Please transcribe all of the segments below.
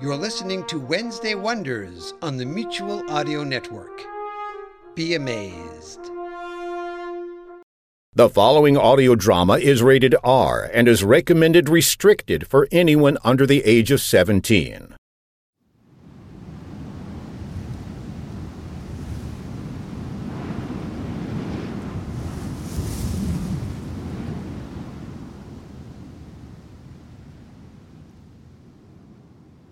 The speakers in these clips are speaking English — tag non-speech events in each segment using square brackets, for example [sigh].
You're listening to Wednesday Wonders on the Mutual Audio Network. Be amazed. The following audio drama is rated R and is recommended restricted for anyone under the age of 17.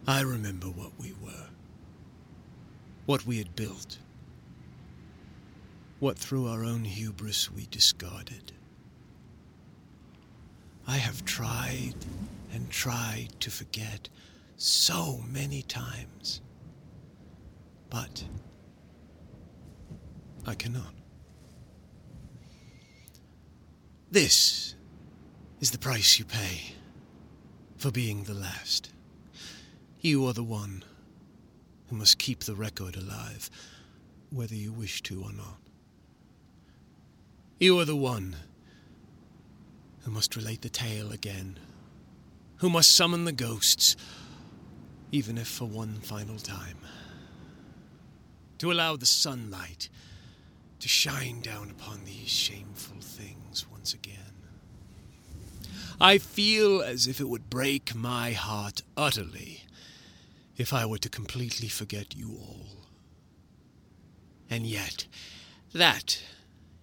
I remember what we were, what we had built, what through our own hubris we discarded. I have tried and tried to forget so many times, but I cannot. This is the price you pay for being the last. You are the one who must keep the record alive, whether you wish to or not. You are the one who must relate the tale again, who must summon the ghosts, even if for one final time, to allow the sunlight to shine down upon these shameful things once again. I feel as if it would break my heart utterly if I were to completely forget you all. And yet, that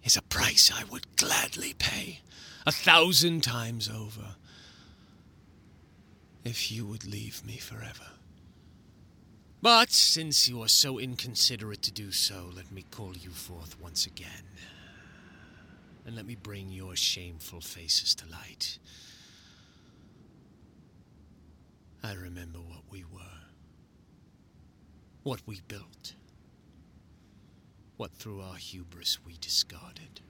is a price I would gladly pay, a thousand times over, if you would leave me forever. But since you are so inconsiderate to do so, let me call you forth once again. And let me bring your shameful faces to light. I remember what we were what we built, what through our hubris we discarded.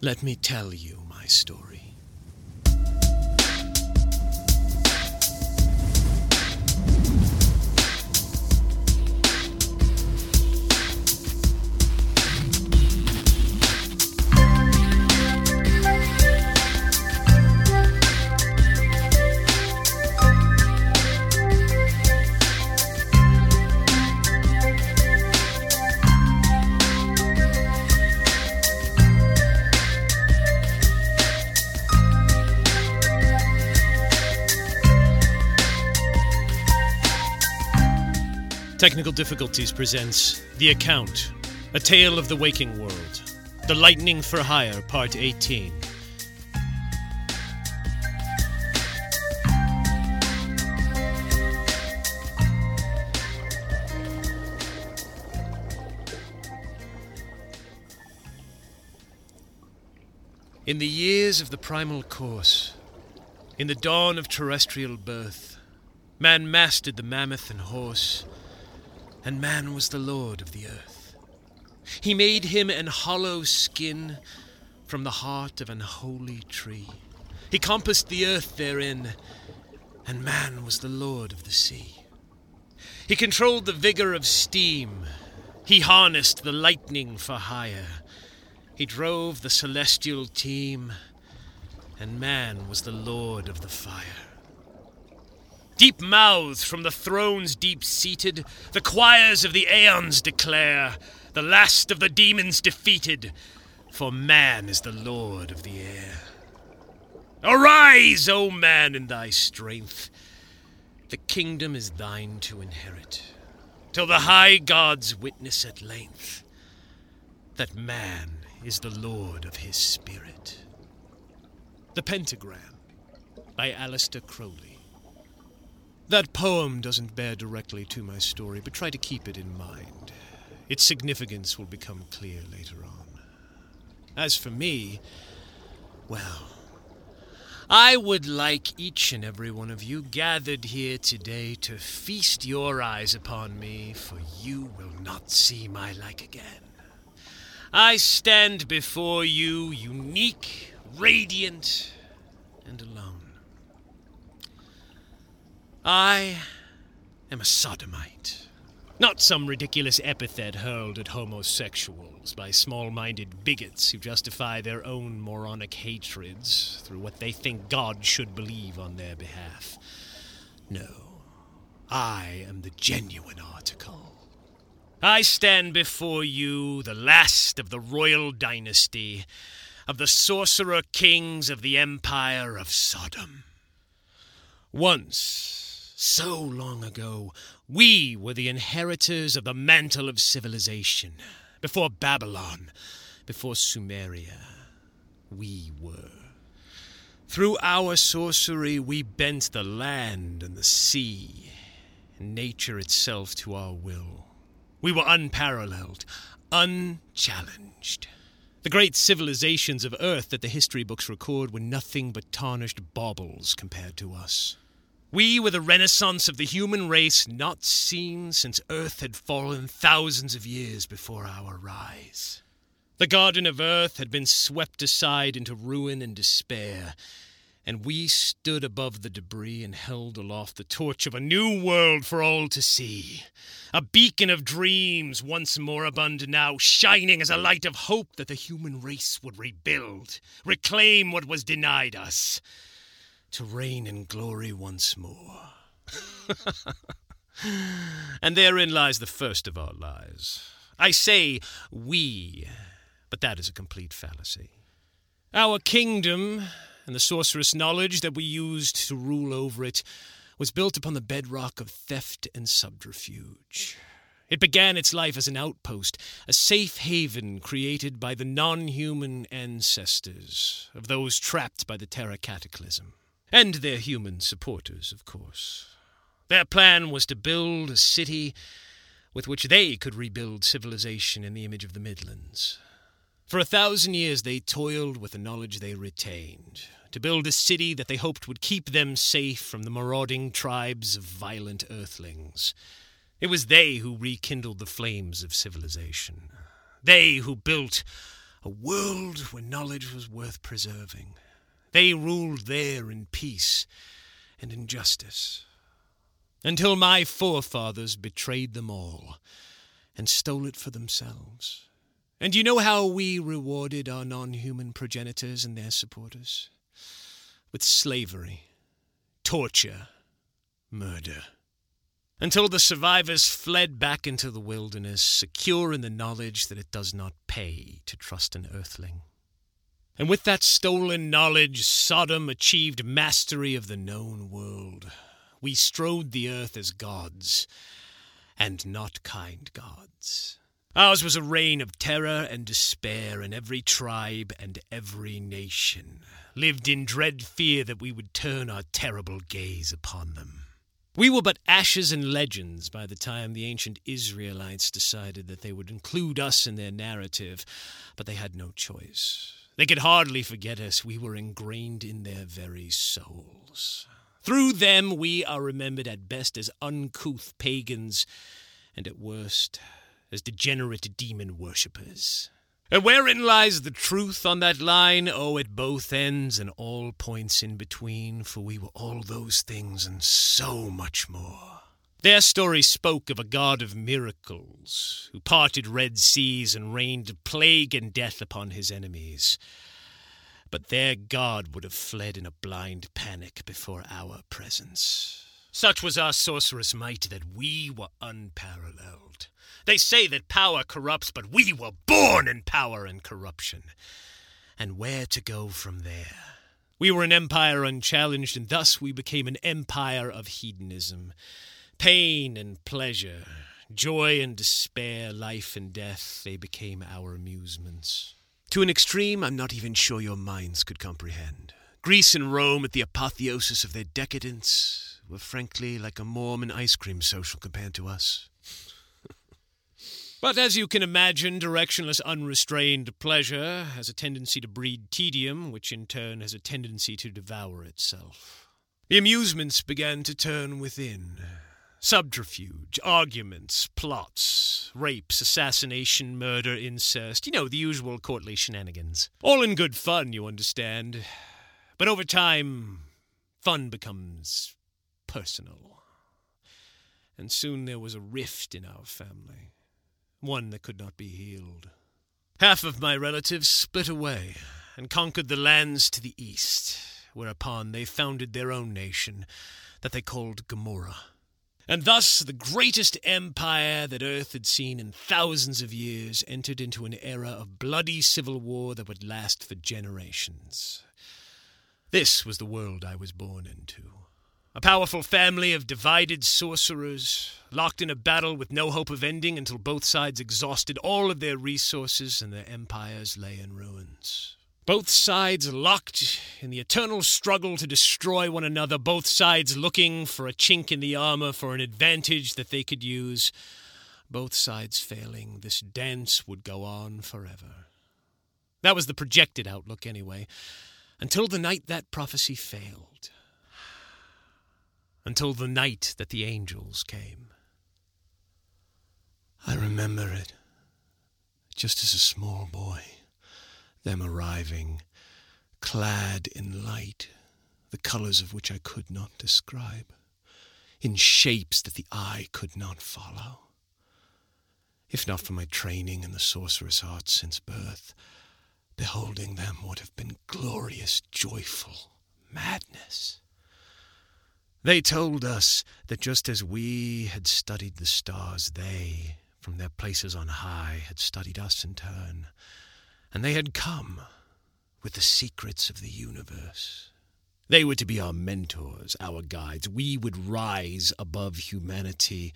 Let me tell you my story. Technical Difficulties presents The Account A Tale of the Waking World. The Lightning for Hire, Part 18. In the years of the primal course, in the dawn of terrestrial birth, man mastered the mammoth and horse and man was the lord of the earth. He made him an hollow skin from the heart of an holy tree. He compassed the earth therein, and man was the lord of the sea. He controlled the vigor of steam. He harnessed the lightning for hire. He drove the celestial team, and man was the lord of the fire. Deep mouthed from the thrones deep seated, the choirs of the aeons declare, the last of the demons defeated, for man is the lord of the air. Arise, O man, in thy strength. The kingdom is thine to inherit, till the high gods witness at length that man is the lord of his spirit. The Pentagram by Aleister Crowley. That poem doesn't bear directly to my story, but try to keep it in mind. Its significance will become clear later on. As for me, well, I would like each and every one of you gathered here today to feast your eyes upon me, for you will not see my like again. I stand before you unique, radiant, and alone. I am a sodomite. Not some ridiculous epithet hurled at homosexuals by small minded bigots who justify their own moronic hatreds through what they think God should believe on their behalf. No, I am the genuine article. I stand before you, the last of the royal dynasty, of the sorcerer kings of the empire of Sodom. Once, so long ago, we were the inheritors of the mantle of civilization. Before Babylon, before Sumeria, we were. Through our sorcery, we bent the land and the sea, and nature itself to our will. We were unparalleled, unchallenged. The great civilizations of Earth that the history books record were nothing but tarnished baubles compared to us. We were the renaissance of the human race not seen since Earth had fallen thousands of years before our rise. The Garden of Earth had been swept aside into ruin and despair, and we stood above the debris and held aloft the torch of a new world for all to see. A beacon of dreams, once moribund now, shining as a light of hope that the human race would rebuild, reclaim what was denied us to reign in glory once more. [laughs] and therein lies the first of our lies. I say we, but that is a complete fallacy. Our kingdom and the sorcerous knowledge that we used to rule over it was built upon the bedrock of theft and subterfuge. It began its life as an outpost, a safe haven created by the non human ancestors of those trapped by the Terra Cataclysm. And their human supporters, of course. Their plan was to build a city with which they could rebuild civilization in the image of the Midlands. For a thousand years they toiled with the knowledge they retained, to build a city that they hoped would keep them safe from the marauding tribes of violent earthlings. It was they who rekindled the flames of civilization. They who built a world where knowledge was worth preserving they ruled there in peace and in justice, until my forefathers betrayed them all and stole it for themselves. And you know how we rewarded our non human progenitors and their supporters? With slavery, torture, murder. Until the survivors fled back into the wilderness, secure in the knowledge that it does not pay to trust an earthling. And with that stolen knowledge, Sodom achieved mastery of the known world. We strode the earth as gods, and not kind gods. Ours was a reign of terror and despair, and every tribe and every nation lived in dread fear that we would turn our terrible gaze upon them. We were but ashes and legends by the time the ancient Israelites decided that they would include us in their narrative, but they had no choice. They could hardly forget us. We were ingrained in their very souls. Through them, we are remembered at best as uncouth pagans, and at worst, as degenerate demon worshippers. And wherein lies the truth on that line? Oh, at both ends and all points in between, for we were all those things and so much more. Their story spoke of a God of miracles, who parted red seas and rained plague and death upon his enemies. But their God would have fled in a blind panic before our presence. Such was our sorcerous might that we were unparalleled. They say that power corrupts, but we were born in power and corruption. And where to go from there? We were an empire unchallenged, and thus we became an empire of hedonism. Pain and pleasure, joy and despair, life and death, they became our amusements. To an extreme I'm not even sure your minds could comprehend. Greece and Rome, at the apotheosis of their decadence, were frankly like a Mormon ice cream social compared to us. But as you can imagine, directionless, unrestrained pleasure has a tendency to breed tedium, which in turn has a tendency to devour itself. The amusements began to turn within. Subterfuge, arguments, plots, rapes, assassination, murder, incest. You know, the usual courtly shenanigans. All in good fun, you understand. But over time, fun becomes personal. And soon there was a rift in our family, one that could not be healed. Half of my relatives split away and conquered the lands to the east, whereupon they founded their own nation that they called Gomorrah. And thus the greatest empire that earth had seen in thousands of years entered into an era of bloody civil war that would last for generations. This was the world I was born into. A powerful family of divided sorcerers, locked in a battle with no hope of ending until both sides exhausted all of their resources and their empires lay in ruins. Both sides locked in the eternal struggle to destroy one another, both sides looking for a chink in the armor for an advantage that they could use. Both sides failing, this dance would go on forever. That was the projected outlook, anyway, until the night that prophecy failed. Until the night that the angels came. I remember it, just as a small boy them arriving, clad in light, the colors of which I could not describe, in shapes that the eye could not follow. If not for my training in the sorcerous arts since birth, beholding them would have been glorious, joyful madness. They told us that just as we had studied the stars, they, from their places on high, had studied us in turn and they had come with the secrets of the universe. They were to be our mentors, our guides. We would rise above humanity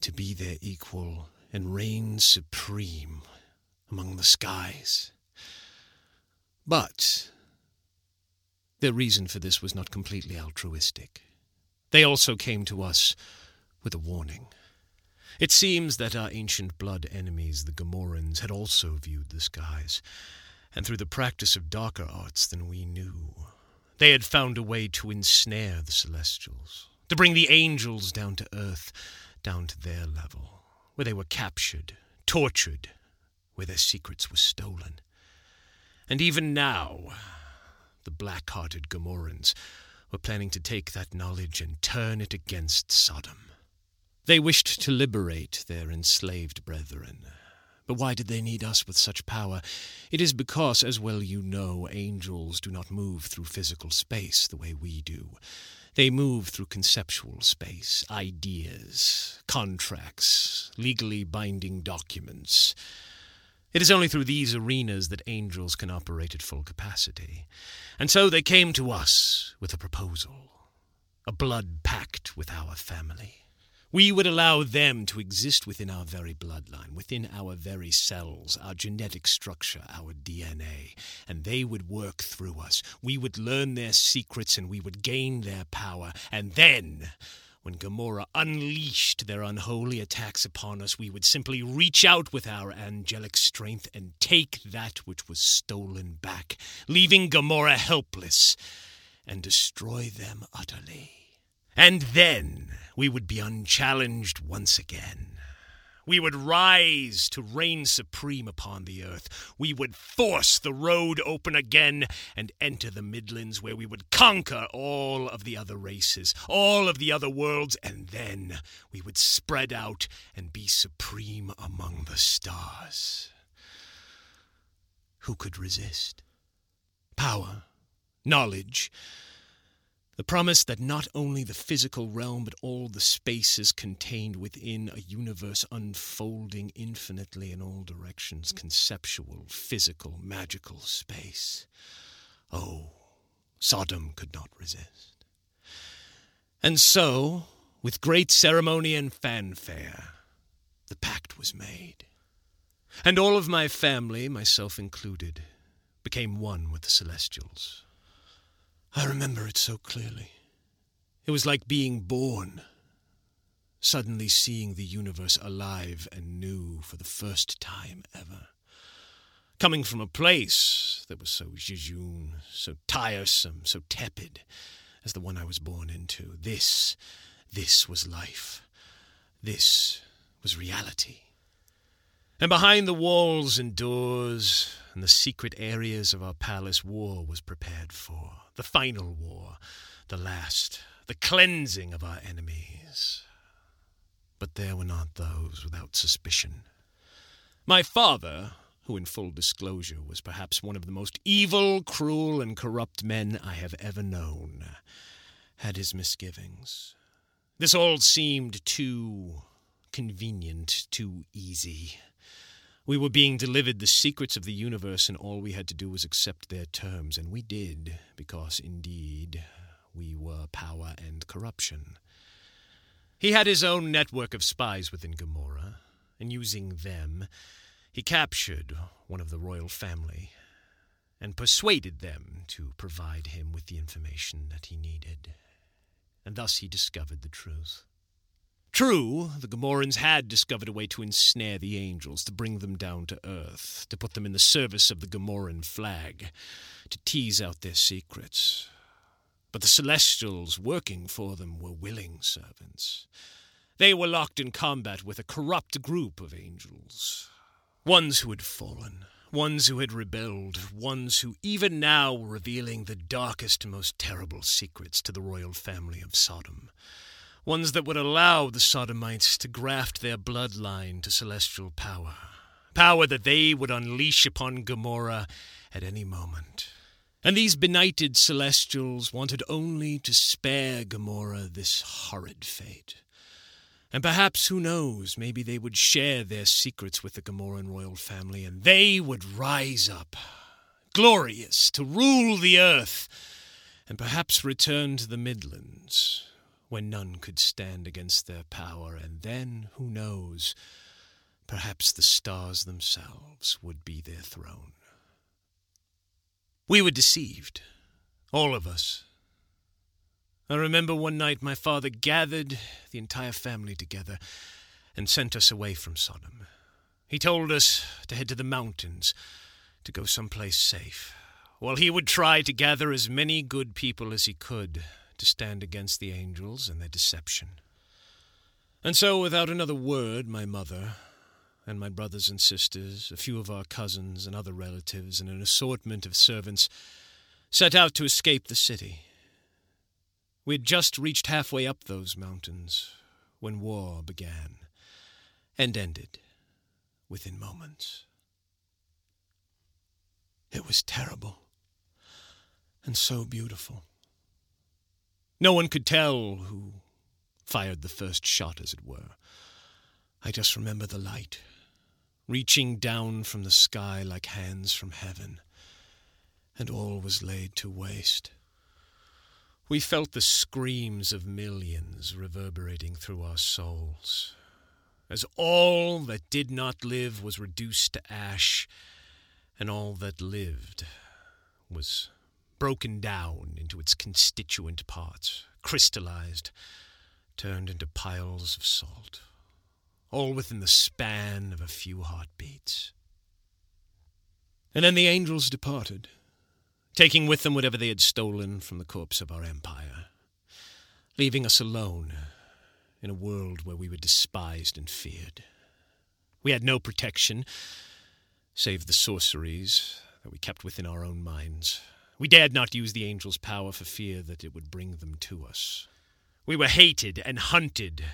to be their equal and reign supreme among the skies. But their reason for this was not completely altruistic. They also came to us with a warning. It seems that our ancient blood enemies, the Gomorrans, had also viewed the skies, and through the practice of darker arts than we knew, they had found a way to ensnare the celestials, to bring the angels down to earth, down to their level, where they were captured, tortured, where their secrets were stolen. And even now, the black hearted Gomorrans were planning to take that knowledge and turn it against Sodom. They wished to liberate their enslaved brethren. But why did they need us with such power? It is because, as well you know, angels do not move through physical space the way we do. They move through conceptual space, ideas, contracts, legally binding documents. It is only through these arenas that angels can operate at full capacity. And so they came to us with a proposal a blood pact with our family. We would allow them to exist within our very bloodline, within our very cells, our genetic structure, our DNA, and they would work through us. We would learn their secrets and we would gain their power. And then, when Gomorrah unleashed their unholy attacks upon us, we would simply reach out with our angelic strength and take that which was stolen back, leaving Gomorrah helpless, and destroy them utterly. And then we would be unchallenged once again. We would rise to reign supreme upon the earth. We would force the road open again and enter the Midlands, where we would conquer all of the other races, all of the other worlds, and then we would spread out and be supreme among the stars. Who could resist? Power, knowledge, the promise that not only the physical realm, but all the spaces contained within a universe unfolding infinitely in all directions conceptual, physical, magical space. Oh, Sodom could not resist. And so, with great ceremony and fanfare, the pact was made. And all of my family, myself included, became one with the Celestials. I remember it so clearly. It was like being born. suddenly seeing the universe alive and new for the first time ever. Coming from a place that was so jejune, so tiresome, so tepid as the one I was born into, this, this was life. This was reality. And behind the walls and doors and the secret areas of our palace, war was prepared for. The final war, the last, the cleansing of our enemies. But there were not those without suspicion. My father, who in full disclosure was perhaps one of the most evil, cruel, and corrupt men I have ever known, had his misgivings. This all seemed too convenient, too easy. We were being delivered the secrets of the universe, and all we had to do was accept their terms, and we did, because indeed we were power and corruption. He had his own network of spies within Gomorrah, and using them, he captured one of the royal family and persuaded them to provide him with the information that he needed. And thus he discovered the truth. True, the Gomorrans had discovered a way to ensnare the angels, to bring them down to earth, to put them in the service of the Gomorran flag, to tease out their secrets. But the Celestials working for them were willing servants. They were locked in combat with a corrupt group of angels, ones who had fallen, ones who had rebelled, ones who even now were revealing the darkest, most terrible secrets to the royal family of Sodom ones that would allow the Sodomites to graft their bloodline to celestial power, power that they would unleash upon Gomorrah at any moment. And these benighted celestials wanted only to spare Gomorrah this horrid fate. And perhaps, who knows, maybe they would share their secrets with the Gomorran royal family, and they would rise up, glorious, to rule the earth, and perhaps return to the Midlands, when none could stand against their power, and then, who knows, perhaps the stars themselves would be their throne. We were deceived, all of us. I remember one night my father gathered the entire family together and sent us away from Sodom. He told us to head to the mountains, to go someplace safe, while he would try to gather as many good people as he could to stand against the angels and their deception. And so, without another word, my mother and my brothers and sisters, a few of our cousins and other relatives, and an assortment of servants set out to escape the city. We had just reached halfway up those mountains when war began and ended within moments. It was terrible and so beautiful. No one could tell who fired the first shot, as it were. I just remember the light, reaching down from the sky like hands from heaven, and all was laid to waste. We felt the screams of millions reverberating through our souls, as all that did not live was reduced to ash, and all that lived was broken down into its constituent parts, crystallized, turned into piles of salt, all within the span of a few heartbeats. And then the angels departed, taking with them whatever they had stolen from the corpse of our empire, leaving us alone in a world where we were despised and feared. We had no protection, save the sorceries that we kept within our own minds we dared not use the angel's power for fear that it would bring them to us. We were hated and hunted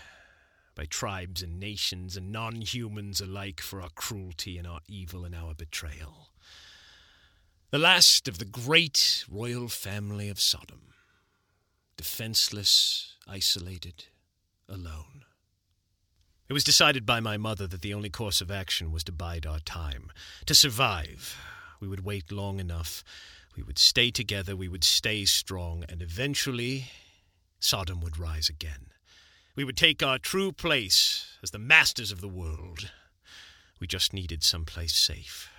by tribes and nations and non humans alike for our cruelty and our evil and our betrayal. The last of the great royal family of Sodom, defenseless, isolated, alone. It was decided by my mother that the only course of action was to bide our time. To survive, we would wait long enough we would stay together, we would stay strong, and eventually Sodom would rise again. We would take our true place as the masters of the world. We just needed some place safe,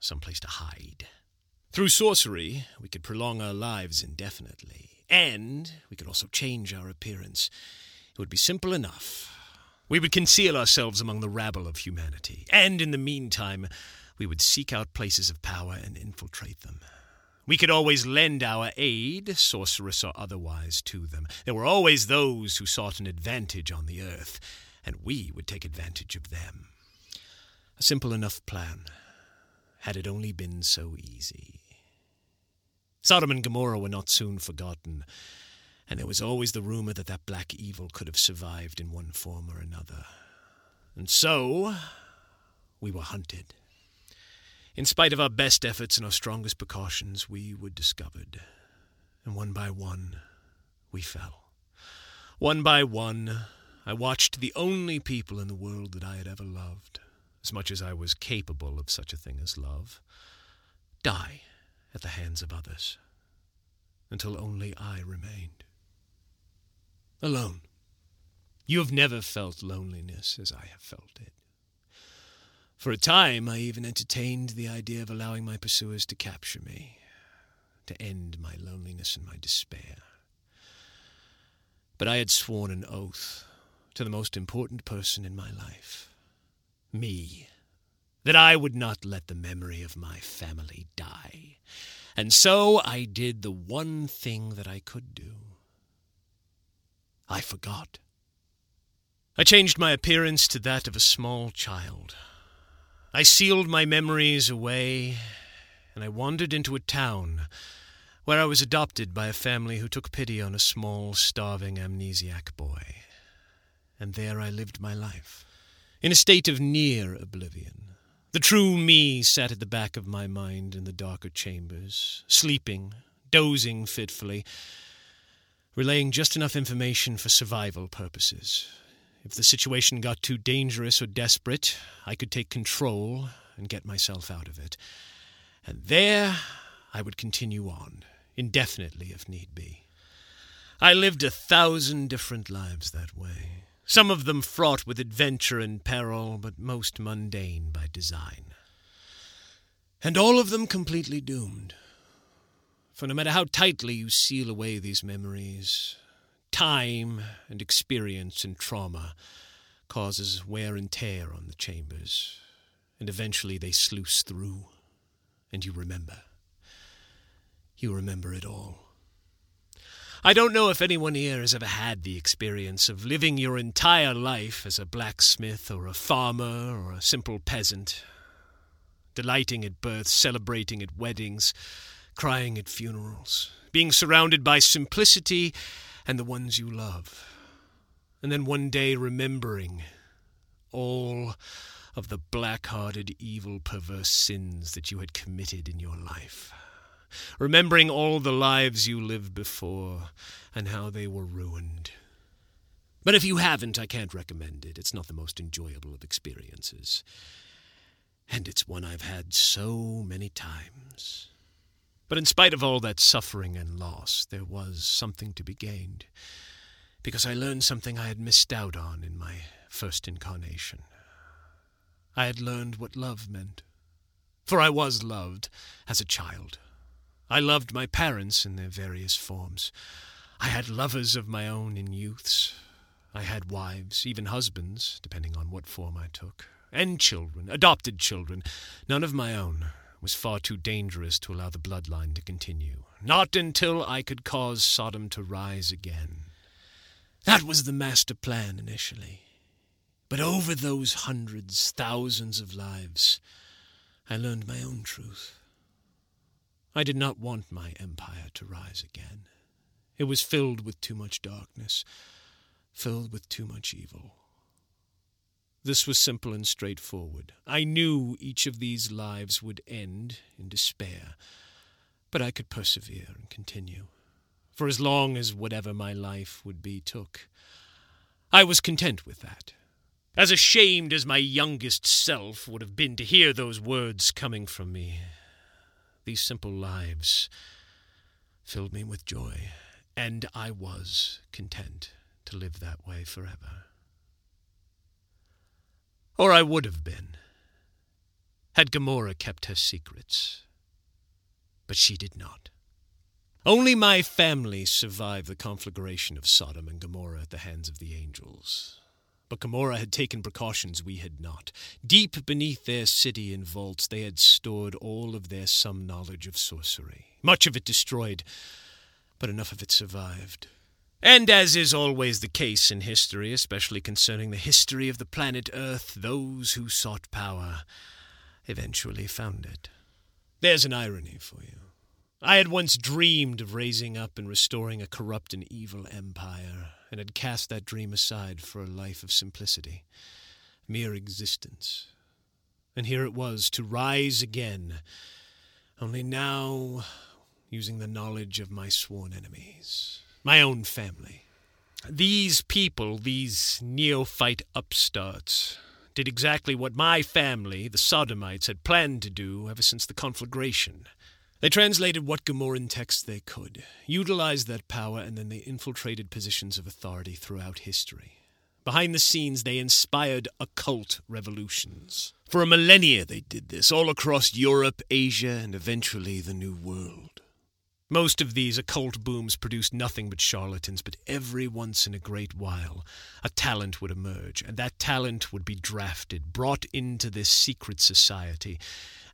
some place to hide. Through sorcery, we could prolong our lives indefinitely, and we could also change our appearance. It would be simple enough. We would conceal ourselves among the rabble of humanity, and in the meantime, we would seek out places of power and infiltrate them. We could always lend our aid, sorcerous or otherwise, to them. There were always those who sought an advantage on the earth, and we would take advantage of them. A simple enough plan, had it only been so easy. Sodom and Gomorrah were not soon forgotten, and there was always the rumor that that black evil could have survived in one form or another. And so, we were hunted. In spite of our best efforts and our strongest precautions, we were discovered. And one by one, we fell. One by one, I watched the only people in the world that I had ever loved, as much as I was capable of such a thing as love, die at the hands of others, until only I remained. Alone. You have never felt loneliness as I have felt it. For a time, I even entertained the idea of allowing my pursuers to capture me, to end my loneliness and my despair. But I had sworn an oath to the most important person in my life, me, that I would not let the memory of my family die. And so I did the one thing that I could do. I forgot. I changed my appearance to that of a small child. I sealed my memories away, and I wandered into a town where I was adopted by a family who took pity on a small, starving amnesiac boy. And there I lived my life, in a state of near oblivion. The true me sat at the back of my mind in the darker chambers, sleeping, dozing fitfully, relaying just enough information for survival purposes, if the situation got too dangerous or desperate, I could take control and get myself out of it. And there I would continue on, indefinitely if need be. I lived a thousand different lives that way, some of them fraught with adventure and peril, but most mundane by design. And all of them completely doomed. For no matter how tightly you seal away these memories, Time and experience and trauma causes wear and tear on the chambers, and eventually they sluice through, and you remember. You remember it all. I don't know if anyone here has ever had the experience of living your entire life as a blacksmith or a farmer or a simple peasant, delighting at births, celebrating at weddings, crying at funerals, being surrounded by simplicity and the ones you love. And then one day remembering all of the black hearted, evil, perverse sins that you had committed in your life. Remembering all the lives you lived before and how they were ruined. But if you haven't, I can't recommend it. It's not the most enjoyable of experiences. And it's one I've had so many times. But in spite of all that suffering and loss, there was something to be gained, because I learned something I had missed out on in my first incarnation. I had learned what love meant, for I was loved as a child. I loved my parents in their various forms. I had lovers of my own in youths. I had wives, even husbands, depending on what form I took, and children, adopted children, none of my own was far too dangerous to allow the bloodline to continue. Not until I could cause Sodom to rise again. That was the master plan initially. But over those hundreds, thousands of lives, I learned my own truth. I did not want my empire to rise again. It was filled with too much darkness, filled with too much evil. This was simple and straightforward. I knew each of these lives would end in despair, but I could persevere and continue. For as long as whatever my life would be took, I was content with that. As ashamed as my youngest self would have been to hear those words coming from me, these simple lives filled me with joy, and I was content to live that way forever. Or I would have been, had Gomorrah kept her secrets. But she did not. Only my family survived the conflagration of Sodom and Gomorrah at the hands of the angels. But Gomorrah had taken precautions we had not. Deep beneath their city and vaults, they had stored all of their some knowledge of sorcery. Much of it destroyed, but enough of it survived. And as is always the case in history, especially concerning the history of the planet Earth, those who sought power eventually found it. There's an irony for you. I had once dreamed of raising up and restoring a corrupt and evil empire, and had cast that dream aside for a life of simplicity, mere existence. And here it was to rise again, only now using the knowledge of my sworn enemies, my own family. These people, these neophyte upstarts, did exactly what my family, the Sodomites, had planned to do ever since the conflagration. They translated what Gomorran text they could, utilized that power, and then they infiltrated positions of authority throughout history. Behind the scenes, they inspired occult revolutions. For a millennia, they did this, all across Europe, Asia, and eventually the New World. Most of these occult booms produced nothing but charlatans, but every once in a great while a talent would emerge, and that talent would be drafted, brought into this secret society,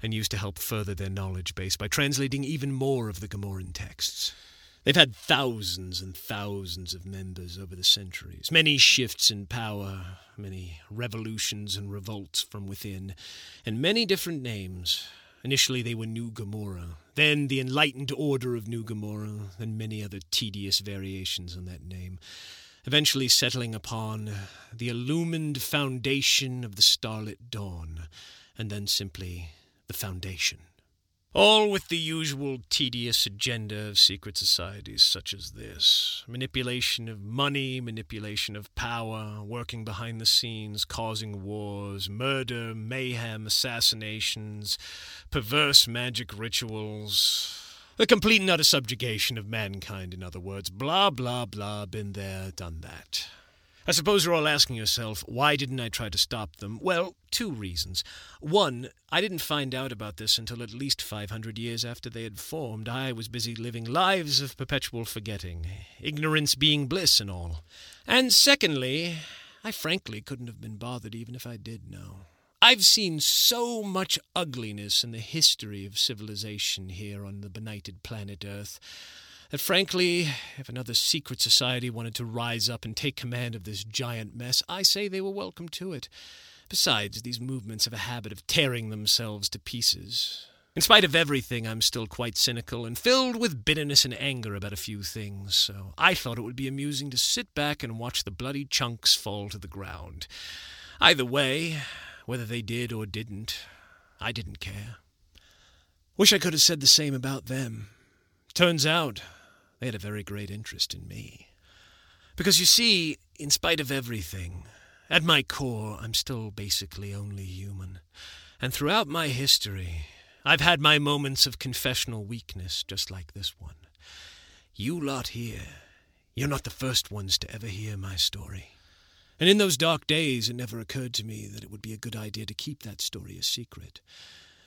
and used to help further their knowledge base by translating even more of the Gomorran texts. They've had thousands and thousands of members over the centuries, many shifts in power, many revolutions and revolts from within, and many different names. Initially, they were New Gomorrah, then the Enlightened Order of New Gomorrah, and many other tedious variations on that name, eventually settling upon the illumined foundation of the starlit dawn, and then simply the Foundation. All with the usual tedious agenda of secret societies such as this manipulation of money, manipulation of power, working behind the scenes, causing wars, murder, mayhem, assassinations, perverse magic rituals. The complete and utter subjugation of mankind, in other words. Blah, blah, blah, been there, done that. I suppose you're all asking yourself, why didn't I try to stop them? Well, two reasons. One, I didn't find out about this until at least 500 years after they had formed. I was busy living lives of perpetual forgetting, ignorance being bliss and all. And secondly, I frankly couldn't have been bothered even if I did know. I've seen so much ugliness in the history of civilization here on the benighted planet Earth that frankly, if another secret society wanted to rise up and take command of this giant mess, I say they were welcome to it. Besides, these movements have a habit of tearing themselves to pieces. In spite of everything, I'm still quite cynical and filled with bitterness and anger about a few things, so I thought it would be amusing to sit back and watch the bloody chunks fall to the ground. Either way, whether they did or didn't, I didn't care. Wish I could have said the same about them. Turns out, they had a very great interest in me. Because you see, in spite of everything, at my core, I'm still basically only human. And throughout my history, I've had my moments of confessional weakness, just like this one. You lot here, you're not the first ones to ever hear my story. And in those dark days, it never occurred to me that it would be a good idea to keep that story a secret.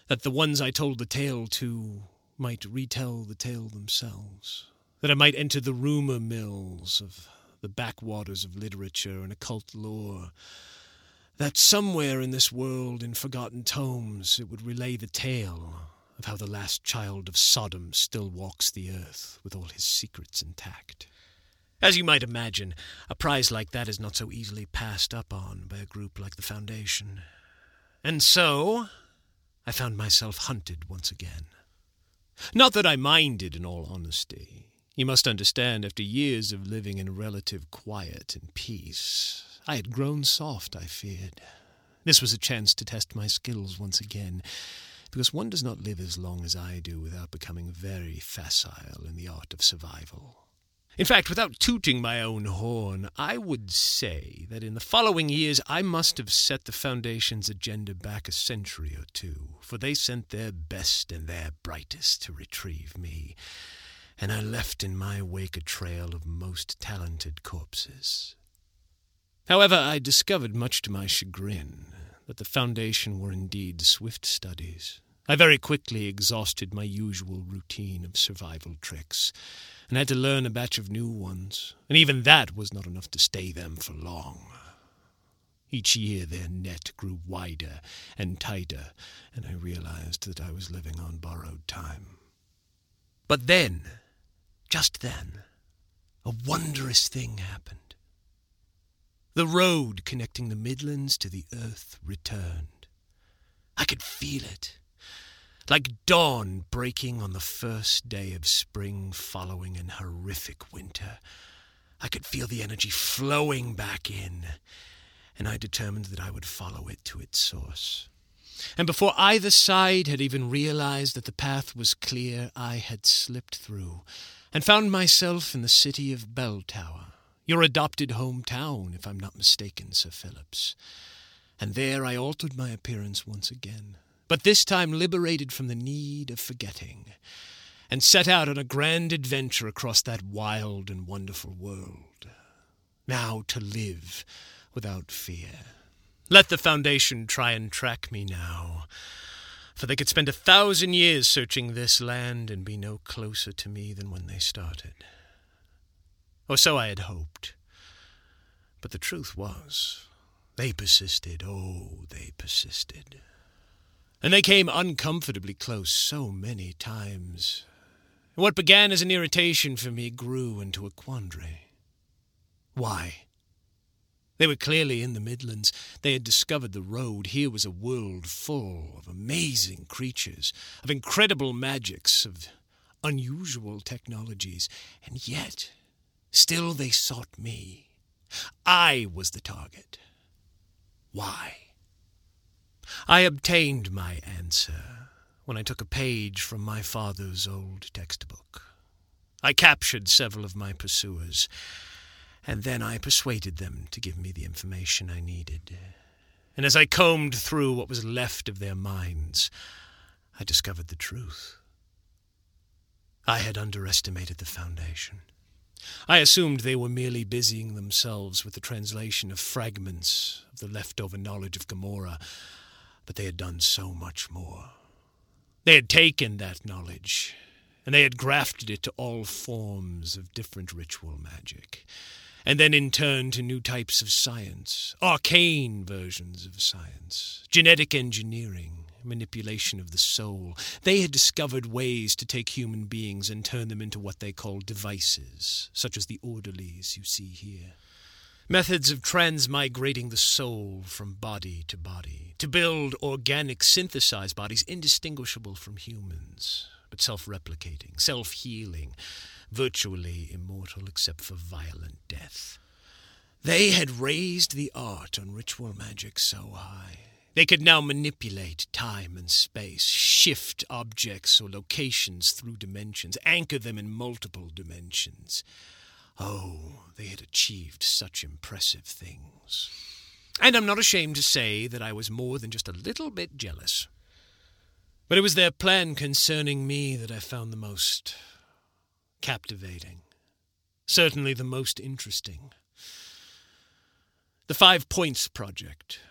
That the ones I told the tale to might retell the tale themselves that I might enter the rumor mills of the backwaters of literature and occult lore, that somewhere in this world, in forgotten tomes, it would relay the tale of how the last child of Sodom still walks the earth with all his secrets intact. As you might imagine, a prize like that is not so easily passed up on by a group like the Foundation. And so, I found myself hunted once again. Not that I minded, in all honesty. You must understand, after years of living in relative quiet and peace, I had grown soft, I feared. This was a chance to test my skills once again, because one does not live as long as I do without becoming very facile in the art of survival. In fact, without tooting my own horn, I would say that in the following years I must have set the Foundation's agenda back a century or two, for they sent their best and their brightest to retrieve me and I left in my wake a trail of most talented corpses. However, I discovered, much to my chagrin, that the Foundation were indeed swift studies. I very quickly exhausted my usual routine of survival tricks, and had to learn a batch of new ones, and even that was not enough to stay them for long. Each year their net grew wider and tighter, and I realized that I was living on borrowed time. But then, just then, a wondrous thing happened. The road connecting the Midlands to the earth returned. I could feel it, like dawn breaking on the first day of spring following an horrific winter. I could feel the energy flowing back in, and I determined that I would follow it to its source. And before either side had even realized that the path was clear, I had slipped through and found myself in the city of Belltower, your adopted hometown, if I'm not mistaken, Sir Phillips. And there I altered my appearance once again, but this time liberated from the need of forgetting, and set out on a grand adventure across that wild and wonderful world. Now to live without fear. Let the Foundation try and track me now, for they could spend a thousand years searching this land and be no closer to me than when they started. Or so I had hoped. But the truth was, they persisted, oh, they persisted. And they came uncomfortably close so many times. What began as an irritation for me grew into a quandary. Why? They were clearly in the Midlands. They had discovered the road. Here was a world full of amazing creatures, of incredible magics, of unusual technologies. And yet, still they sought me. I was the target. Why? I obtained my answer when I took a page from my father's old textbook. I captured several of my pursuers and then I persuaded them to give me the information I needed. And as I combed through what was left of their minds, I discovered the truth. I had underestimated the Foundation. I assumed they were merely busying themselves with the translation of fragments of the leftover knowledge of Gomorrah, but they had done so much more. They had taken that knowledge, and they had grafted it to all forms of different ritual magic and then in turn to new types of science, arcane versions of science, genetic engineering, manipulation of the soul. They had discovered ways to take human beings and turn them into what they call devices, such as the orderlies you see here. Methods of transmigrating the soul from body to body, to build organic synthesized bodies indistinguishable from humans, but self replicating, self healing, virtually immortal except for violent death. They had raised the art on ritual magic so high. They could now manipulate time and space, shift objects or locations through dimensions, anchor them in multiple dimensions. Oh, they had achieved such impressive things. And I'm not ashamed to say that I was more than just a little bit jealous. But it was their plan concerning me that I found the most captivating, certainly the most interesting. The Five Points Project,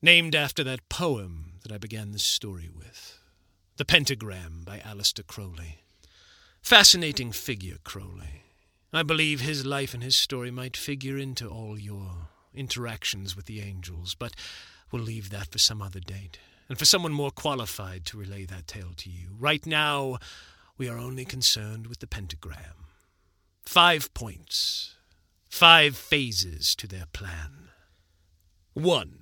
named after that poem that I began this story with. The Pentagram by Aleister Crowley. Fascinating figure, Crowley. I believe his life and his story might figure into all your interactions with the angels, but we'll leave that for some other date, and for someone more qualified to relay that tale to you. Right now, we are only concerned with the pentagram. Five points, five phases to their plan. One.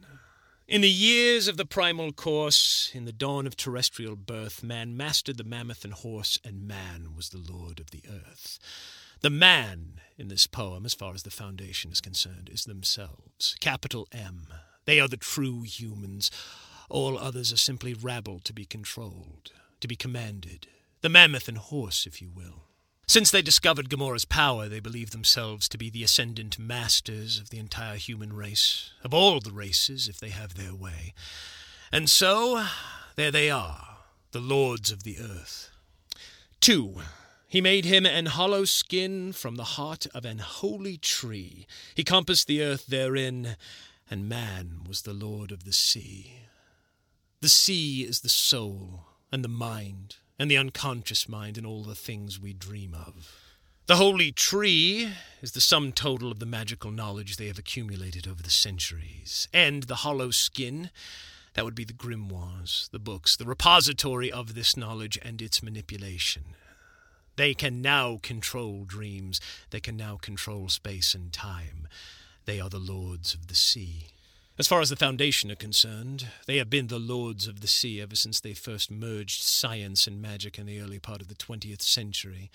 In the years of the primal course, in the dawn of terrestrial birth, man mastered the mammoth and horse, and man was the lord of the earth. The man in this poem, as far as the foundation is concerned, is themselves. Capital M. They are the true humans. All others are simply rabble to be controlled, to be commanded, the mammoth and horse, if you will. Since they discovered Gomorrah's power, they believe themselves to be the ascendant masters of the entire human race, of all the races, if they have their way. And so, there they are, the lords of the earth. Two, he made him an hollow skin from the heart of an holy tree. He compassed the earth therein, and man was the lord of the sea. The sea is the soul and the mind and the unconscious mind and all the things we dream of. The holy tree is the sum total of the magical knowledge they have accumulated over the centuries, and the hollow skin, that would be the grimoires, the books, the repository of this knowledge and its manipulation. They can now control dreams. They can now control space and time. They are the lords of the sea. As far as the Foundation are concerned, they have been the lords of the sea ever since they first merged science and magic in the early part of the 20th century.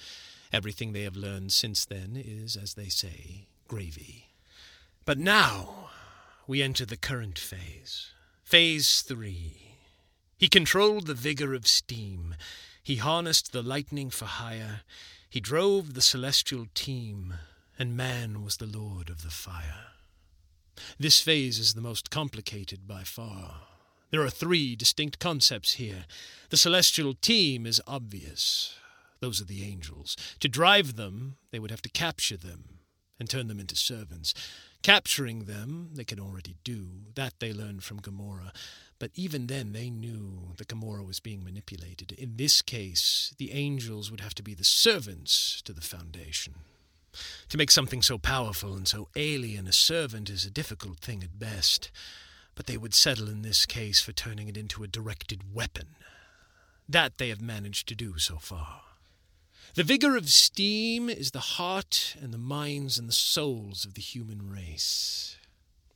Everything they have learned since then is, as they say, gravy. But now we enter the current phase. Phase three. He controlled the vigor of steam. He harnessed the lightning for hire. He drove the celestial team, and man was the lord of the fire. This phase is the most complicated by far. There are three distinct concepts here. The celestial team is obvious. Those are the angels. To drive them, they would have to capture them and turn them into servants. Capturing them, they can already do. That they learned from Gomorrah. But even then, they knew that Gomorrah was being manipulated. In this case, the angels would have to be the servants to the Foundation. To make something so powerful and so alien a servant is a difficult thing at best, but they would settle in this case for turning it into a directed weapon. That they have managed to do so far. The vigor of steam is the heart and the minds and the souls of the human race.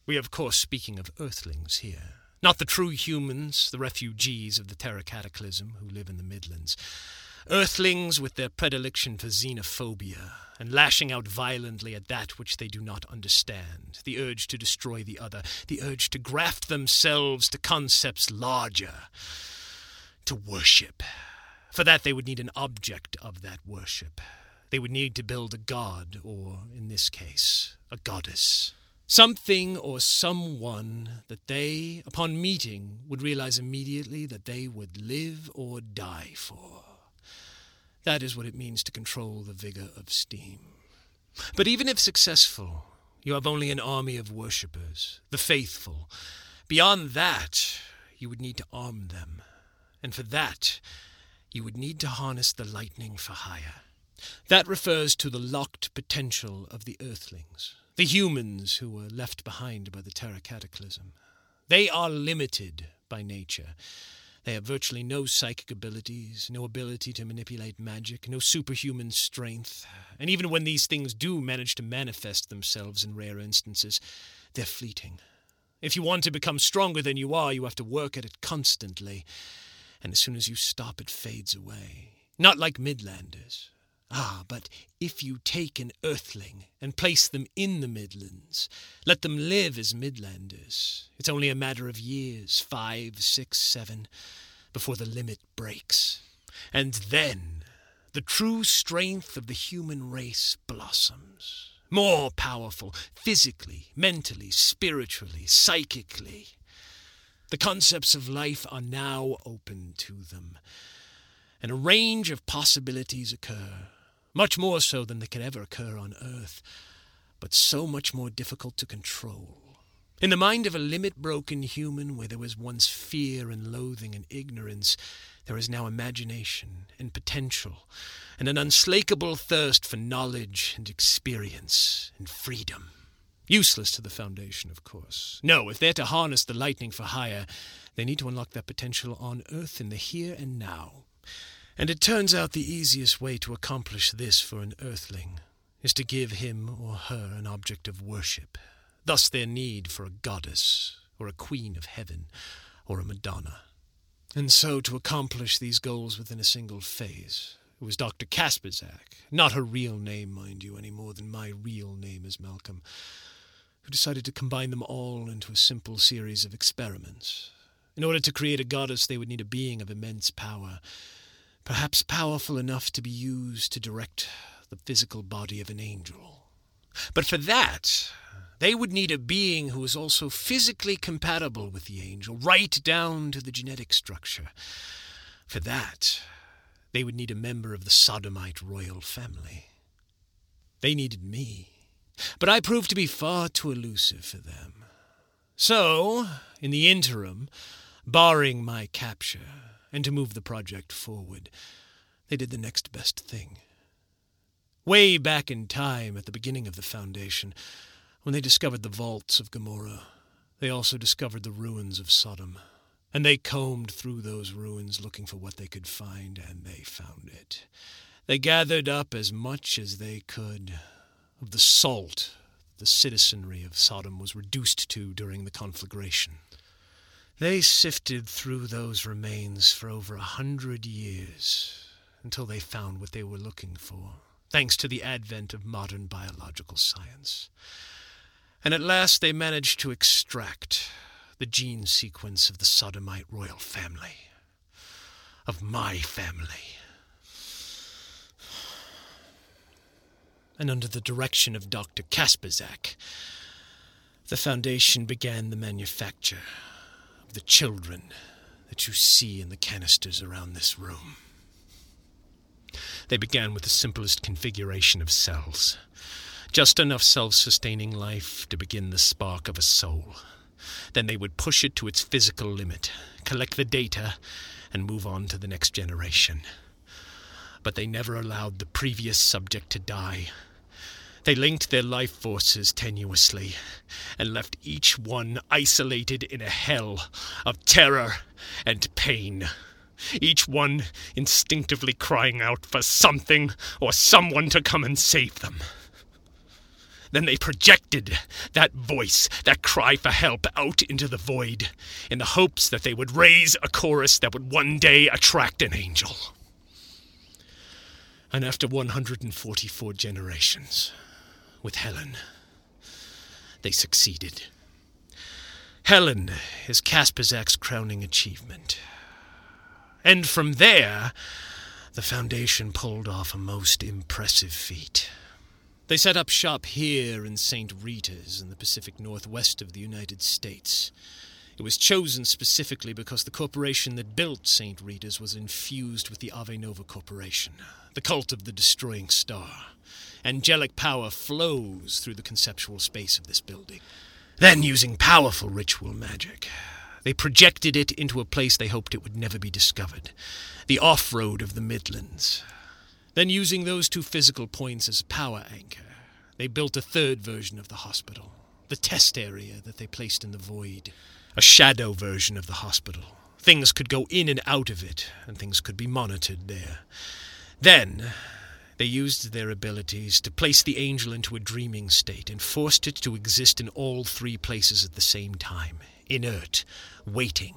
We are, of course, speaking of earthlings here. Not the true humans, the refugees of the Terra Cataclysm who live in the Midlands. Earthlings with their predilection for xenophobia and lashing out violently at that which they do not understand, the urge to destroy the other, the urge to graft themselves to concepts larger, to worship. For that, they would need an object of that worship. They would need to build a god, or, in this case, a goddess. Something or someone that they, upon meeting, would realize immediately that they would live or die for. That is what it means to control the vigor of steam. But even if successful, you have only an army of worshippers, the faithful. Beyond that, you would need to arm them. And for that, you would need to harness the lightning for hire. That refers to the locked potential of the Earthlings, the humans who were left behind by the Terra Cataclysm. They are limited by nature. They have virtually no psychic abilities, no ability to manipulate magic, no superhuman strength, and even when these things do manage to manifest themselves in rare instances, they're fleeting. If you want to become stronger than you are, you have to work at it constantly and as soon as you stop, it fades away. Not like Midlanders. Ah, but if you take an earthling and place them in the Midlands, let them live as Midlanders, it's only a matter of years five, six, seven before the limit breaks. And then the true strength of the human race blossoms. More powerful, physically, mentally, spiritually, psychically. The concepts of life are now open to them, and a range of possibilities occur, much more so than they could ever occur on Earth, but so much more difficult to control. In the mind of a limit broken human, where there was once fear and loathing and ignorance, there is now imagination and potential, and an unslakable thirst for knowledge and experience and freedom. Useless to the Foundation, of course. No, if they're to harness the lightning for hire, they need to unlock that potential on Earth in the here and now. And it turns out the easiest way to accomplish this for an Earthling is to give him or her an object of worship. Thus their need for a goddess, or a queen of heaven, or a Madonna. And so to accomplish these goals within a single phase, it was Dr. Kasperzak, not her real name, mind you, any more than my real name is Malcolm, who decided to combine them all into a simple series of experiments. In order to create a goddess, they would need a being of immense power, perhaps powerful enough to be used to direct the physical body of an angel. But for that, they would need a being who was also physically compatible with the angel, right down to the genetic structure. For that, they would need a member of the sodomite royal family. They needed me but I proved to be far too elusive for them. So, in the interim, barring my capture, and to move the project forward, they did the next best thing. Way back in time, at the beginning of the Foundation, when they discovered the vaults of Gomorrah, they also discovered the ruins of Sodom. And they combed through those ruins looking for what they could find, and they found it. They gathered up as much as they could of the salt the citizenry of Sodom was reduced to during the conflagration. They sifted through those remains for over a hundred years until they found what they were looking for, thanks to the advent of modern biological science. And at last they managed to extract the gene sequence of the Sodomite royal family, of my family. And under the direction of Dr. Kasperzak, the Foundation began the manufacture the children that you see in the canisters around this room. They began with the simplest configuration of cells, just enough self sustaining life to begin the spark of a soul. Then they would push it to its physical limit, collect the data, and move on to the next generation. But they never allowed the previous subject to die. They linked their life forces tenuously and left each one isolated in a hell of terror and pain. Each one instinctively crying out for something or someone to come and save them. Then they projected that voice, that cry for help, out into the void in the hopes that they would raise a chorus that would one day attract an angel. And after 144 generations, with Helen, they succeeded. Helen is Kasperzak's crowning achievement. And from there, the Foundation pulled off a most impressive feat. They set up shop here in St. Rita's in the Pacific Northwest of the United States. It was chosen specifically because the corporation that built St. Rita's was infused with the Ave Nova Corporation, the cult of the destroying star. Angelic power flows through the conceptual space of this building. Then, using powerful ritual magic, they projected it into a place they hoped it would never be discovered the off road of the Midlands. Then, using those two physical points as power anchor, they built a third version of the hospital, the test area that they placed in the void. A shadow version of the hospital. Things could go in and out of it, and things could be monitored there. Then, they used their abilities to place the angel into a dreaming state and forced it to exist in all three places at the same time, inert, waiting.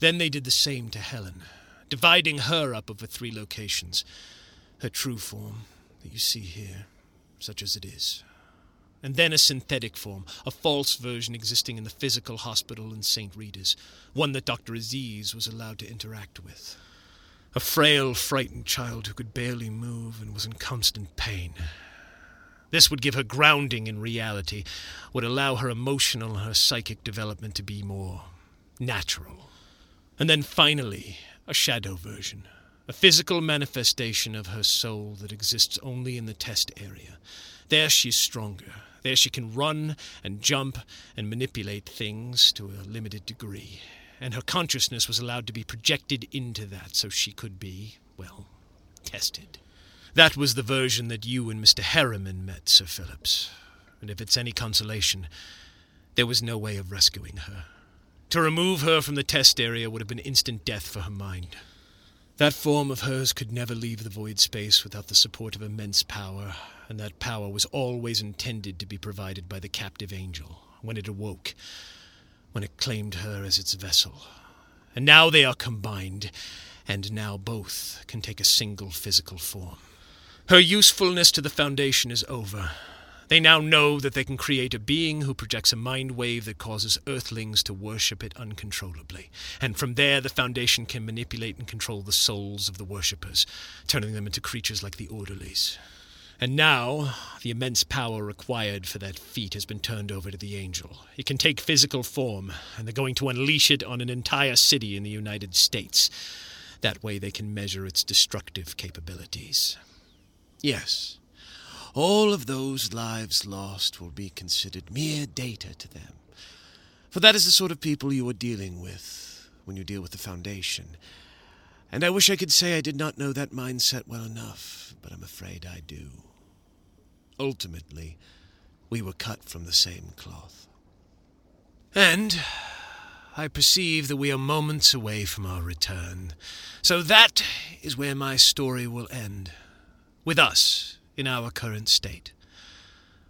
Then they did the same to Helen, dividing her up over three locations her true form that you see here, such as it is. And then a synthetic form, a false version existing in the physical hospital in St. Rita's, one that Dr. Aziz was allowed to interact with. A frail, frightened child who could barely move and was in constant pain. This would give her grounding in reality, would allow her emotional and her psychic development to be more natural. And then finally, a shadow version, a physical manifestation of her soul that exists only in the test area. There she's stronger. There she can run and jump and manipulate things to a limited degree. And her consciousness was allowed to be projected into that so she could be, well, tested. That was the version that you and Mr. Harriman met, Sir Phillips. And if it's any consolation, there was no way of rescuing her. To remove her from the test area would have been instant death for her mind. That form of hers could never leave the void space without the support of immense power, and that power was always intended to be provided by the captive angel when it awoke, when it claimed her as its vessel. And now they are combined, and now both can take a single physical form. Her usefulness to the Foundation is over, they now know that they can create a being who projects a mind wave that causes earthlings to worship it uncontrollably. And from there, the Foundation can manipulate and control the souls of the worshippers, turning them into creatures like the orderlies. And now, the immense power required for that feat has been turned over to the angel. It can take physical form, and they're going to unleash it on an entire city in the United States. That way, they can measure its destructive capabilities. Yes, all of those lives lost will be considered mere data to them. For that is the sort of people you are dealing with when you deal with the Foundation. And I wish I could say I did not know that mindset well enough, but I'm afraid I do. Ultimately, we were cut from the same cloth. And I perceive that we are moments away from our return. So that is where my story will end. With us in our current state.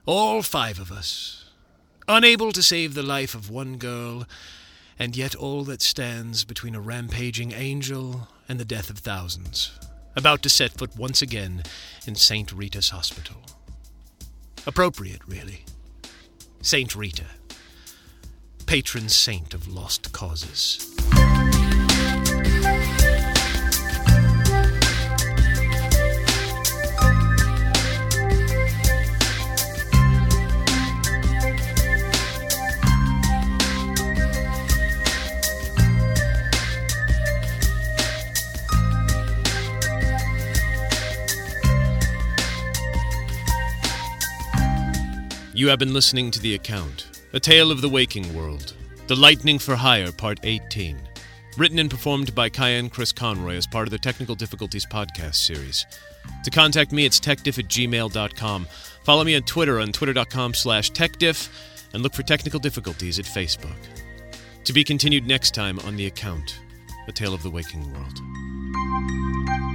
All five of us, unable to save the life of one girl, and yet all that stands between a rampaging angel and the death of thousands, about to set foot once again in St. Rita's Hospital. Appropriate, really. St. Rita, patron saint of lost causes. You have been listening to The Account, A Tale of the Waking World, The Lightning for Hire, Part 18. Written and performed by Kyan Chris Conroy as part of the Technical Difficulties podcast series. To contact me, it's techdiff at gmail.com. Follow me on Twitter on twitter.com slash techdiff, and look for Technical Difficulties at Facebook. To be continued next time on The Account, A Tale of the Waking World.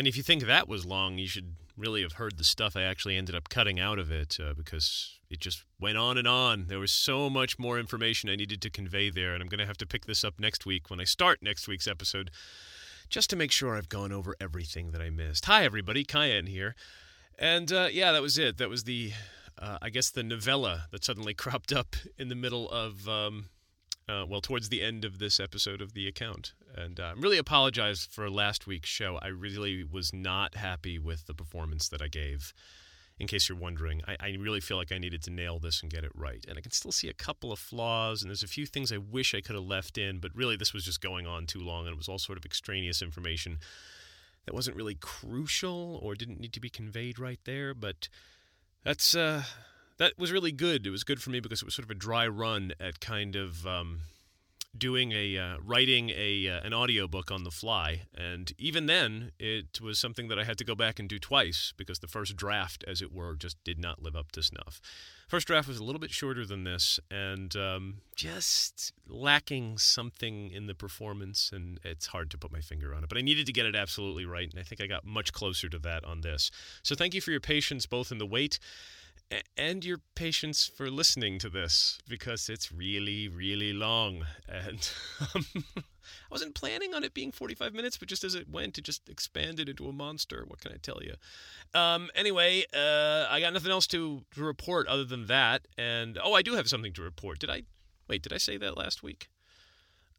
And if you think that was long, you should really have heard the stuff I actually ended up cutting out of it uh, because it just went on and on. There was so much more information I needed to convey there, and I'm going to have to pick this up next week when I start next week's episode just to make sure I've gone over everything that I missed. Hi, everybody. Kyan here. And uh, yeah, that was it. That was the, uh, I guess, the novella that suddenly [laughs] cropped up in the middle of. Um, uh, well, towards the end of this episode of the account. And I uh, really apologize for last week's show. I really was not happy with the performance that I gave. In case you're wondering, I, I, really feel like I needed to nail this and get it right. And I can still see a couple of flaws, and there's a few things I wish I could have left in, but really this was just going on too long, and it was all sort of extraneous information that wasn't really crucial or didn't need to be conveyed right there. But that's uh, that was really good. It was good for me because it was sort of a dry run at kind of um, doing a uh, writing a uh, an audiobook on the fly and even then it was something that I had to go back and do twice because the first draft as it were just did not live up to snuff. First draft was a little bit shorter than this and um, just lacking something in the performance and it's hard to put my finger on it but I needed to get it absolutely right and I think I got much closer to that on this. So thank you for your patience both in the wait and your patience for listening to this because it's really, really long. And [laughs] um, I wasn't planning on it being 45 minutes, but just as it went, it just expanded into a monster. What can I tell you? Um, anyway, uh, I got nothing else to, to report other than that. And oh, I do have something to report. Did I? Wait, did I say that last week?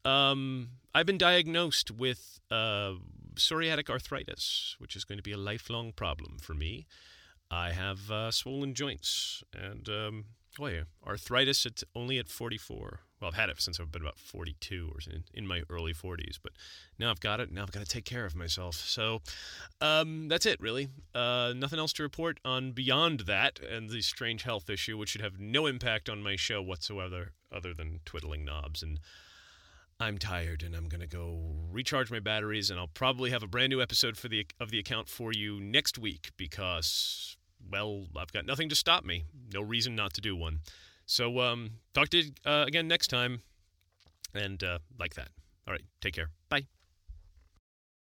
Um, I've been diagnosed with uh, psoriatic arthritis, which is going to be a lifelong problem for me. I have uh, swollen joints and um, oh yeah, arthritis. It's only at 44. Well, I've had it since I've been about 42 or in, in my early 40s, but now I've got it. Now I've got to take care of myself. So um, that's it, really. Uh, nothing else to report on beyond that and the strange health issue, which should have no impact on my show whatsoever, other than twiddling knobs and. I'm tired and I'm going to go recharge my batteries and I'll probably have a brand new episode for the of the account for you next week because well, I've got nothing to stop me. No reason not to do one. So, um, talk to you uh, again next time. And uh, like that. All right. Take care. Bye.